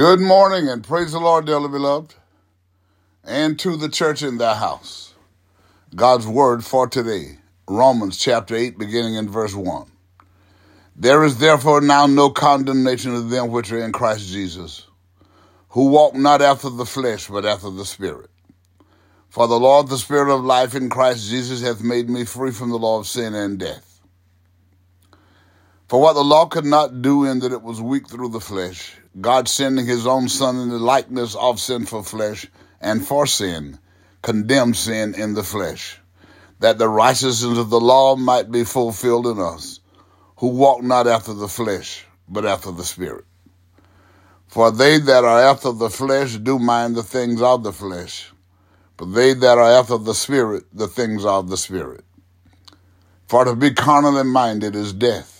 Good morning and praise the Lord, dearly beloved, and to the church in thy house. God's word for today, Romans chapter 8, beginning in verse 1. There is therefore now no condemnation of them which are in Christ Jesus, who walk not after the flesh, but after the Spirit. For the law of the Spirit of life in Christ Jesus hath made me free from the law of sin and death. For what the law could not do in that it was weak through the flesh, God sending his own Son in the likeness of sinful flesh, and for sin, condemned sin in the flesh, that the righteousness of the law might be fulfilled in us, who walk not after the flesh, but after the Spirit. For they that are after the flesh do mind the things of the flesh, but they that are after the Spirit, the things of the Spirit. For to be carnally minded is death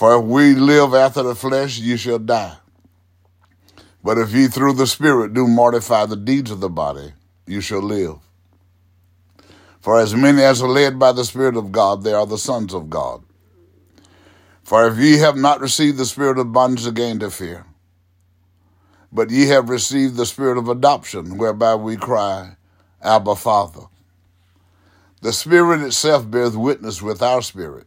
For if we live after the flesh, ye shall die. But if ye through the Spirit do mortify the deeds of the body, you shall live. For as many as are led by the Spirit of God, they are the sons of God. For if ye have not received the spirit of bondage again to fear, but ye have received the spirit of adoption, whereby we cry, Abba, Father. The Spirit itself beareth witness with our spirit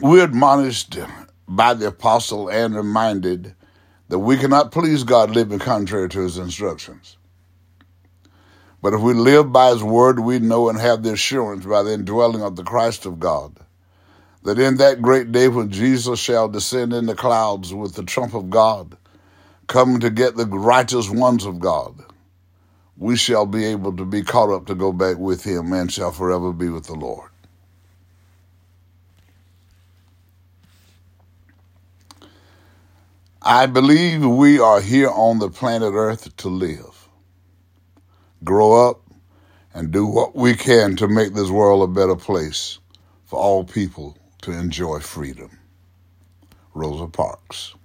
We're admonished by the apostle and reminded that we cannot please God living contrary to his instructions. But if we live by his word, we know and have the assurance by the indwelling of the Christ of God that in that great day when Jesus shall descend in the clouds with the trump of God, coming to get the righteous ones of God, we shall be able to be caught up to go back with him and shall forever be with the Lord. I believe we are here on the planet Earth to live, grow up, and do what we can to make this world a better place for all people to enjoy freedom. Rosa Parks.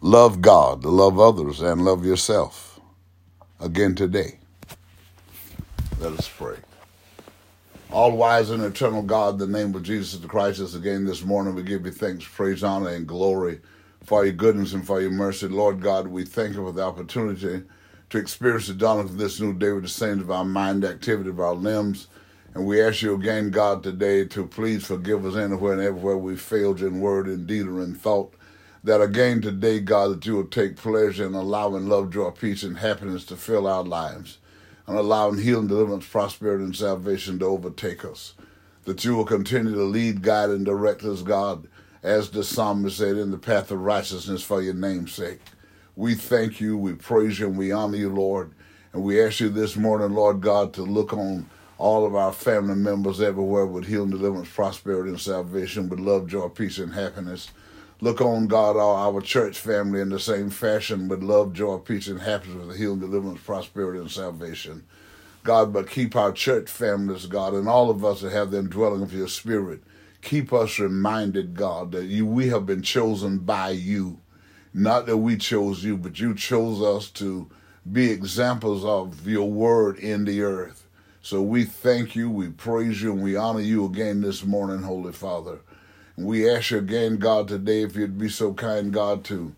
Love God, love others, and love yourself. Again today. Let us pray. All wise and eternal God, the name of Jesus Christ, is again this morning we give you thanks, praise, honor, and glory for your goodness and for your mercy. Lord God, we thank you for the opportunity to experience the dawn of this new day with the saints of our mind, activity of our limbs. And we ask you again, God, today to please forgive us anywhere and everywhere we failed in word, in deed, or in thought. That again today, God, that you will take pleasure in allowing love, joy, peace, and happiness to fill our lives and allowing healing, deliverance, prosperity, and salvation to overtake us. That you will continue to lead, guide, and direct us, God, as the psalmist said, in the path of righteousness for your name's sake. We thank you, we praise you, and we honor you, Lord. And we ask you this morning, Lord God, to look on all of our family members everywhere with healing, deliverance, prosperity, and salvation, with love, joy, peace, and happiness. Look on, God, all our church family in the same fashion with love, joy, peace, and happiness, with healing, deliverance, prosperity, and salvation. God, but keep our church families, God, and all of us that have them dwelling of your spirit keep us reminded, God, that you we have been chosen by you. Not that we chose you, but you chose us to be examples of your word in the earth. So we thank you, we praise you, and we honor you again this morning, Holy Father. We ask you again, God, today, if you'd be so kind, God, to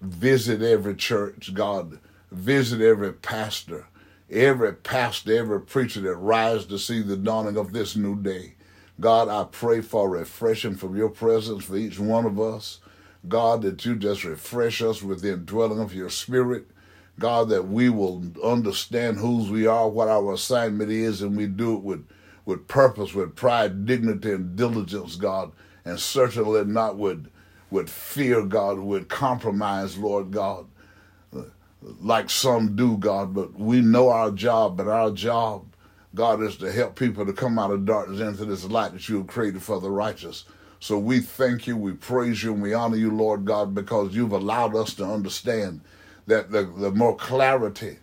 visit every church, God, visit every pastor, every pastor, every preacher that rise to see the dawning of this new day. God, I pray for refreshing from your presence for each one of us. God, that you just refresh us with the indwelling of your spirit. God, that we will understand whose we are, what our assignment is, and we do it with, with purpose, with pride, dignity, and diligence, God, and certainly not with, with fear, God, with compromise, Lord God, like some do, God. But we know our job, but our job, God, is to help people to come out of darkness into this light that you have created for the righteous. So we thank you, we praise you, and we honor you, Lord God, because you've allowed us to understand that the, the more clarity,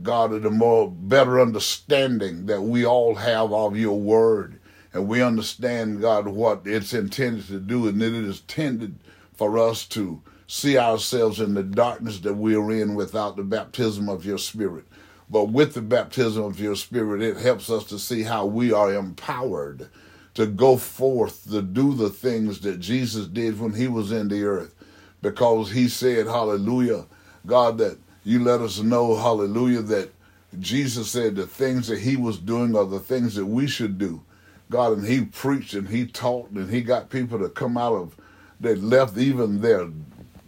God, the more better understanding that we all have of your word. And we understand, God, what it's intended to do, and that it is intended for us to see ourselves in the darkness that we are in without the baptism of your spirit. But with the baptism of your spirit, it helps us to see how we are empowered to go forth to do the things that Jesus did when he was in the earth. Because he said, Hallelujah, God, that you let us know, hallelujah, that Jesus said the things that he was doing are the things that we should do. God, and he preached and he taught and he got people to come out of, they left even their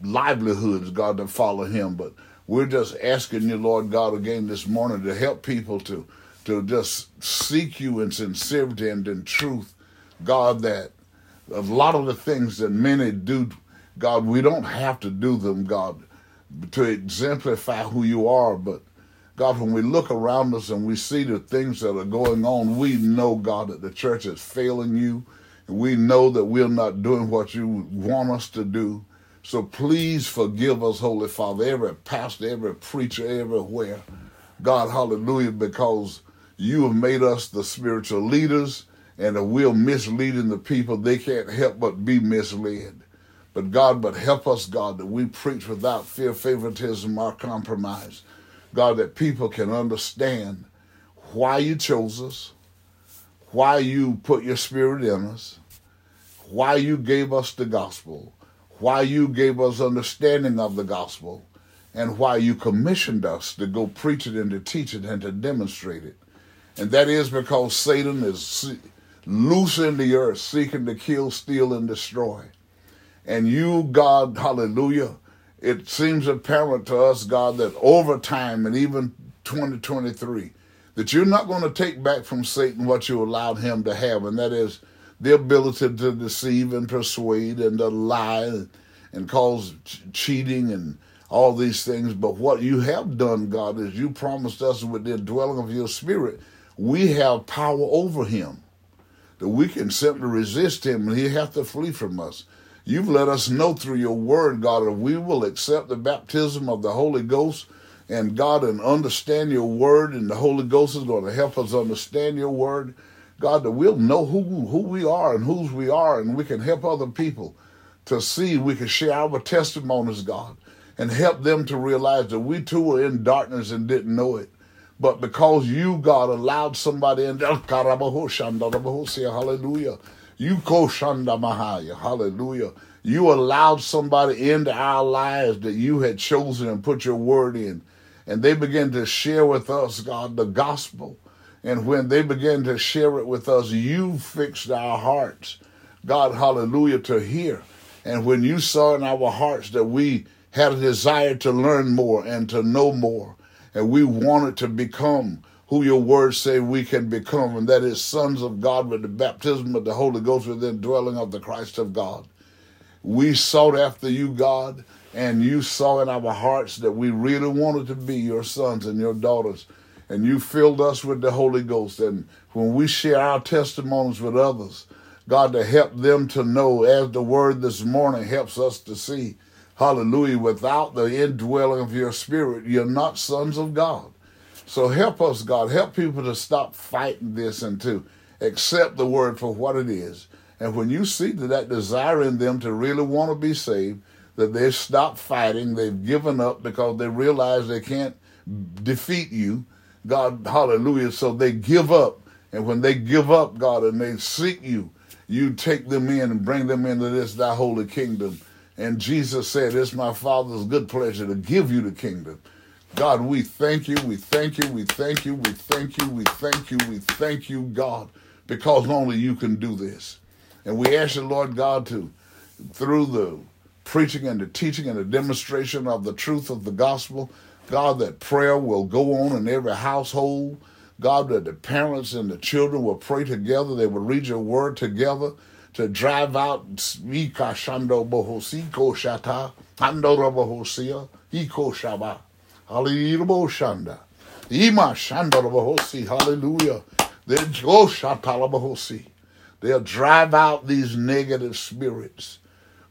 livelihoods, God, to follow him. But we're just asking you, Lord God, again this morning to help people to, to just seek you in sincerity and in truth God, that a lot of the things that many do, God, we don't have to do them, God, to exemplify who you are. But God, when we look around us and we see the things that are going on, we know, God, that the church is failing you. We know that we're not doing what you want us to do. So please forgive us, Holy Father, every pastor, every preacher, everywhere. God, hallelujah, because you have made us the spiritual leaders and if we're misleading the people, they can't help but be misled. But God, but help us, God, that we preach without fear, favoritism, or compromise. God, that people can understand why you chose us, why you put your spirit in us, why you gave us the gospel, why you gave us understanding of the gospel, and why you commissioned us to go preach it and to teach it and to demonstrate it. And that is because Satan is loose in the earth, seeking to kill, steal, and destroy. And you, God, hallelujah, it seems apparent to us, God, that over time and even 2023, that you're not going to take back from Satan what you allowed him to have, and that is the ability to deceive and persuade and to lie and, and cause ch- cheating and all these things. But what you have done, God, is you promised us with the dwelling of your spirit, we have power over him that we can simply resist him and he have to flee from us. You've let us know through your word, God, that we will accept the baptism of the Holy Ghost and God and understand your word, and the Holy Ghost is going to help us understand your word. God, that we'll know who, who we are and whose we are, and we can help other people to see, we can share our testimonies, God, and help them to realize that we too were in darkness and didn't know it. But because you, God, allowed somebody in there, hallelujah. You koshanda mahaya, hallelujah. You allowed somebody into our lives that you had chosen and put your word in. And they began to share with us, God, the gospel. And when they began to share it with us, you fixed our hearts, God, hallelujah, to hear. And when you saw in our hearts that we had a desire to learn more and to know more, and we wanted to become who your words say we can become, and that is sons of God with the baptism of the Holy Ghost within dwelling of the Christ of God. We sought after you, God, and you saw in our hearts that we really wanted to be your sons and your daughters. And you filled us with the Holy Ghost. And when we share our testimonies with others, God, to help them to know, as the word this morning helps us to see, Hallelujah. Without the indwelling of your spirit, you're not sons of God. So help us, God. Help people to stop fighting this and to accept the word for what it is. And when you see that, that desire in them to really want to be saved, that they stopped fighting. They've given up because they realize they can't defeat you. God, hallelujah. So they give up. And when they give up, God, and they seek you, you take them in and bring them into this thy holy kingdom. And Jesus said, It's my Father's good pleasure to give you the kingdom. God, we thank you, we thank you, we thank you, we thank you, we thank you, we thank you, God, because only you can do this. And we ask you, Lord God, to, through the preaching and the teaching and the demonstration of the truth of the gospel, God, that prayer will go on in every household. God, that the parents and the children will pray together. They will read your word together to drive out Ika Shando Bohosiko Shata, Handora Bohosia, Iko Shaba, Hallelujah Shanda, Ima Shandora Hallelujah. They'll drive out these negative spirits.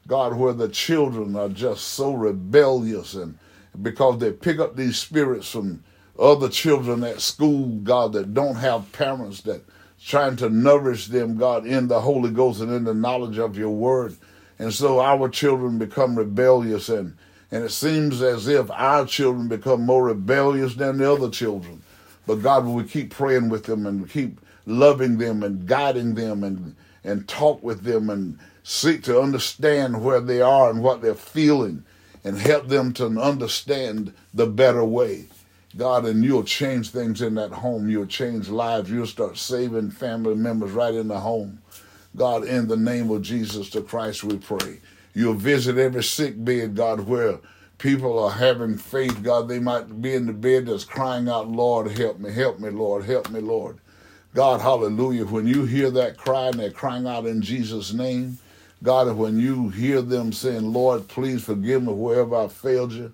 God, where the children are just so rebellious and because they pick up these spirits from other children at school, God, that don't have parents that trying to nourish them, God, in the Holy Ghost and in the knowledge of your word. And so our children become rebellious and and it seems as if our children become more rebellious than the other children. But God, will we keep praying with them and keep loving them and guiding them and and talk with them and seek to understand where they are and what they're feeling and help them to understand the better way. God, and you'll change things in that home. You'll change lives. You'll start saving family members right in the home. God, in the name of Jesus the Christ, we pray. You'll visit every sick bed, God, where people are having faith. God, they might be in the bed that's crying out, Lord, help me, help me, Lord, help me, Lord. God, hallelujah. When you hear that cry and they're crying out in Jesus' name, God, when you hear them saying, Lord, please forgive me wherever I failed you,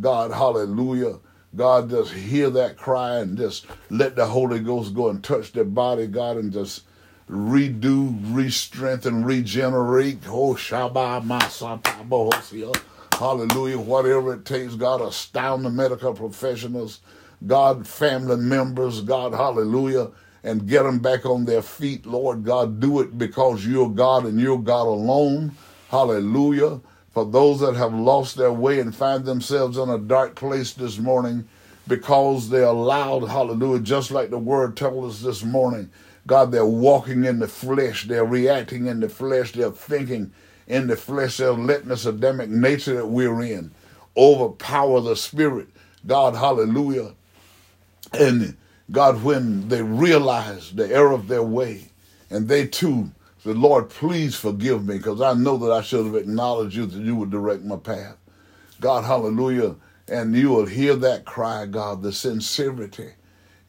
God, hallelujah. God, just hear that cry and just let the Holy Ghost go and touch their body, God, and just redo, re-strengthen, regenerate. Oh, Shabbat, Masata, Hallelujah. Whatever it takes, God, astound the medical professionals, God, family members, God, hallelujah and get them back on their feet. Lord God, do it because you're God and you're God alone. Hallelujah. For those that have lost their way and find themselves in a dark place this morning because they allowed, hallelujah, just like the word told us this morning, God, they're walking in the flesh, they're reacting in the flesh, they're thinking in the flesh, they're letting this Adamic nature that we're in overpower the spirit. God, hallelujah. And God, when they realize the error of their way, and they too said, Lord, please forgive me, because I know that I should have acknowledged you that you would direct my path. God, hallelujah. And you will hear that cry, God, the sincerity.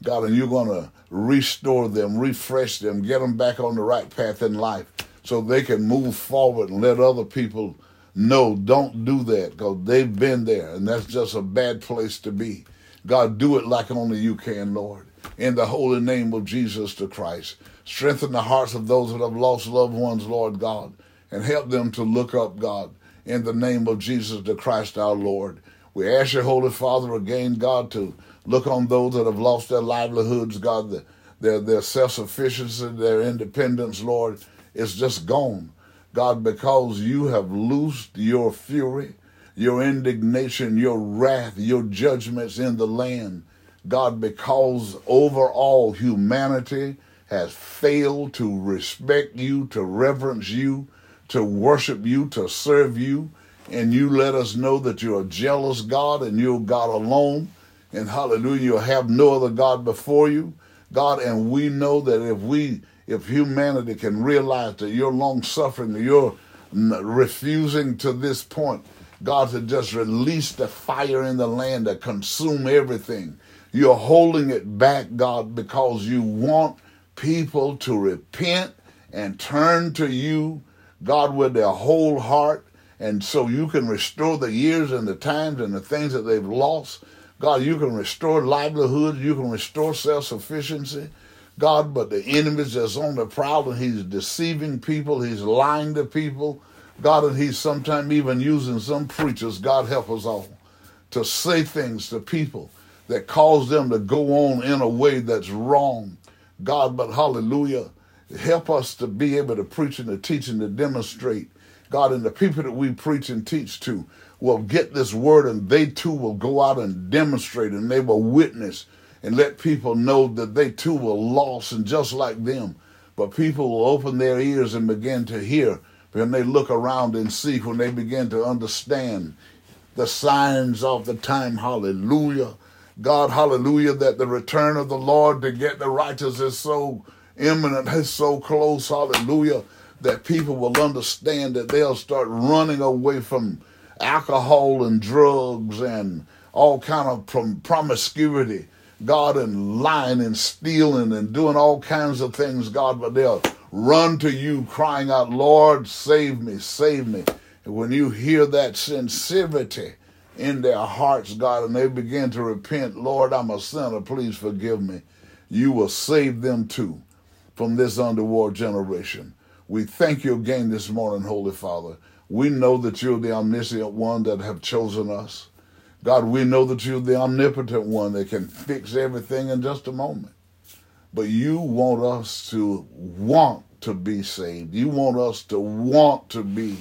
God, and you're going to restore them, refresh them, get them back on the right path in life so they can move forward and let other people know don't do that because they've been there and that's just a bad place to be. God, do it like only you can, Lord. In the holy name of Jesus the Christ. Strengthen the hearts of those that have lost loved ones, Lord God, and help them to look up, God, in the name of Jesus the Christ our Lord. We ask you, Holy Father, again, God, to look on those that have lost their livelihoods, God, their, their self sufficiency, their independence, Lord, is just gone. God, because you have loosed your fury, your indignation, your wrath, your judgments in the land. God, because overall humanity has failed to respect you, to reverence you, to worship you, to serve you, and you let us know that you're a jealous God and you're God alone. And hallelujah, you have no other God before you. God, and we know that if we, if humanity can realize that you're long suffering, that you're refusing to this point God to just release the fire in the land to consume everything. You're holding it back, God, because you want people to repent and turn to you, God, with their whole heart. And so you can restore the years and the times and the things that they've lost. God, you can restore livelihood. You can restore self sufficiency. God, but the enemy's just on the prowl and he's deceiving people. He's lying to people. God, and He's sometimes even using some preachers, God help us all, to say things to people that cause them to go on in a way that's wrong. God, but hallelujah, help us to be able to preach and to teach and to demonstrate God, and the people that we preach and teach to will get this word and they too will go out and demonstrate and they will witness and let people know that they too were lost and just like them. But people will open their ears and begin to hear when they look around and see, when they begin to understand the signs of the time. Hallelujah. God, hallelujah, that the return of the Lord to get the righteous is so imminent, is so close. Hallelujah. That people will understand that they'll start running away from alcohol and drugs and all kind of prom- promiscuity God, and lying and stealing and doing all kinds of things, God, but they'll run to you crying out, Lord, save me, save me. And when you hear that sincerity in their hearts, God, and they begin to repent, Lord, I'm a sinner, please forgive me, you will save them too from this underworld generation. We thank you again this morning, Holy Father. We know that you're the omniscient one that have chosen us. God, we know that you're the omnipotent one that can fix everything in just a moment. But you want us to want to be saved. You want us to want to be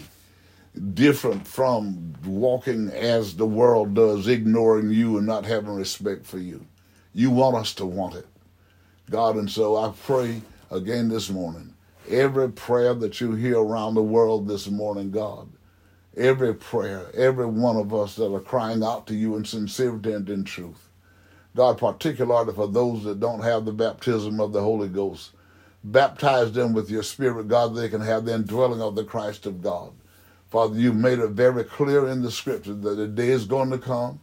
different from walking as the world does, ignoring you and not having respect for you. You want us to want it. God, and so I pray again this morning, every prayer that you hear around the world this morning, God, every prayer, every one of us that are crying out to you in sincerity and in truth. God, particularly for those that don't have the baptism of the Holy Ghost, baptize them with your Spirit, God, they can have the indwelling of the Christ of God. Father, you've made it very clear in the scripture that the day is going to come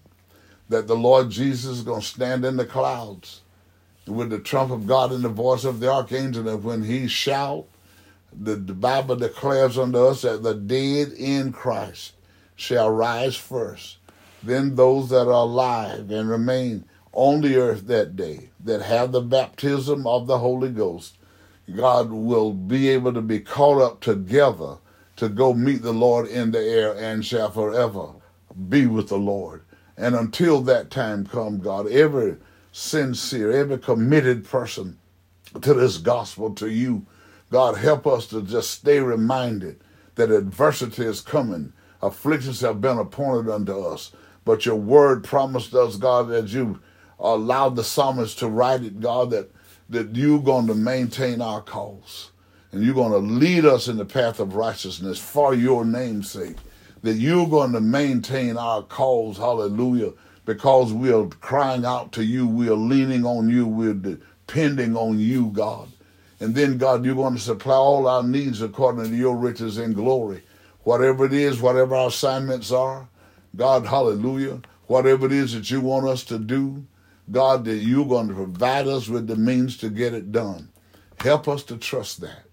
that the Lord Jesus is going to stand in the clouds with the trump of God and the voice of the archangel, and when he shout, the, the Bible declares unto us that the dead in Christ shall rise first. Then those that are alive and remain on the earth that day, that have the baptism of the Holy Ghost, God will be able to be caught up together to go meet the Lord in the air and shall forever be with the Lord. And until that time come, God, every sincere, every committed person to this gospel, to you, God, help us to just stay reminded that adversity is coming. Afflictions have been appointed unto us. But your word promised us, God, that you allowed the psalmist to write it, God, that, that you're going to maintain our cause. And you're going to lead us in the path of righteousness for your name's sake. That you're going to maintain our cause, hallelujah, because we are crying out to you. We are leaning on you. We're depending on you, God. And then, God, you're going to supply all our needs according to your riches and glory. Whatever it is, whatever our assignments are, God, hallelujah, whatever it is that you want us to do, God, that you're going to provide us with the means to get it done. Help us to trust that.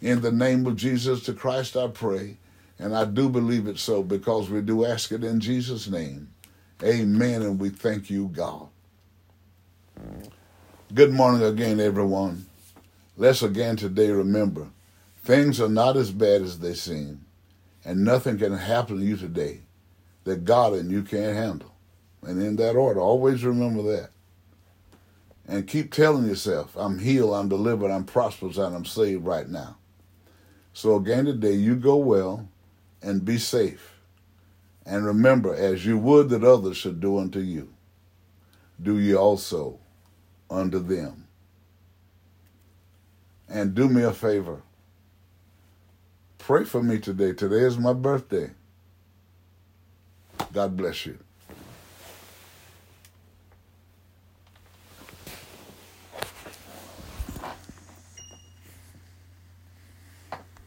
In the name of Jesus the Christ, I pray. And I do believe it so because we do ask it in Jesus' name. Amen. And we thank you, God. Good morning again, everyone. Let's again today remember things are not as bad as they seem, and nothing can happen to you today that God and you can't handle. And in that order, always remember that. And keep telling yourself, I'm healed, I'm delivered, I'm prosperous, and I'm saved right now. So again today, you go well and be safe. And remember, as you would that others should do unto you, do ye also unto them. And do me a favor. Pray for me today. Today is my birthday. God bless you.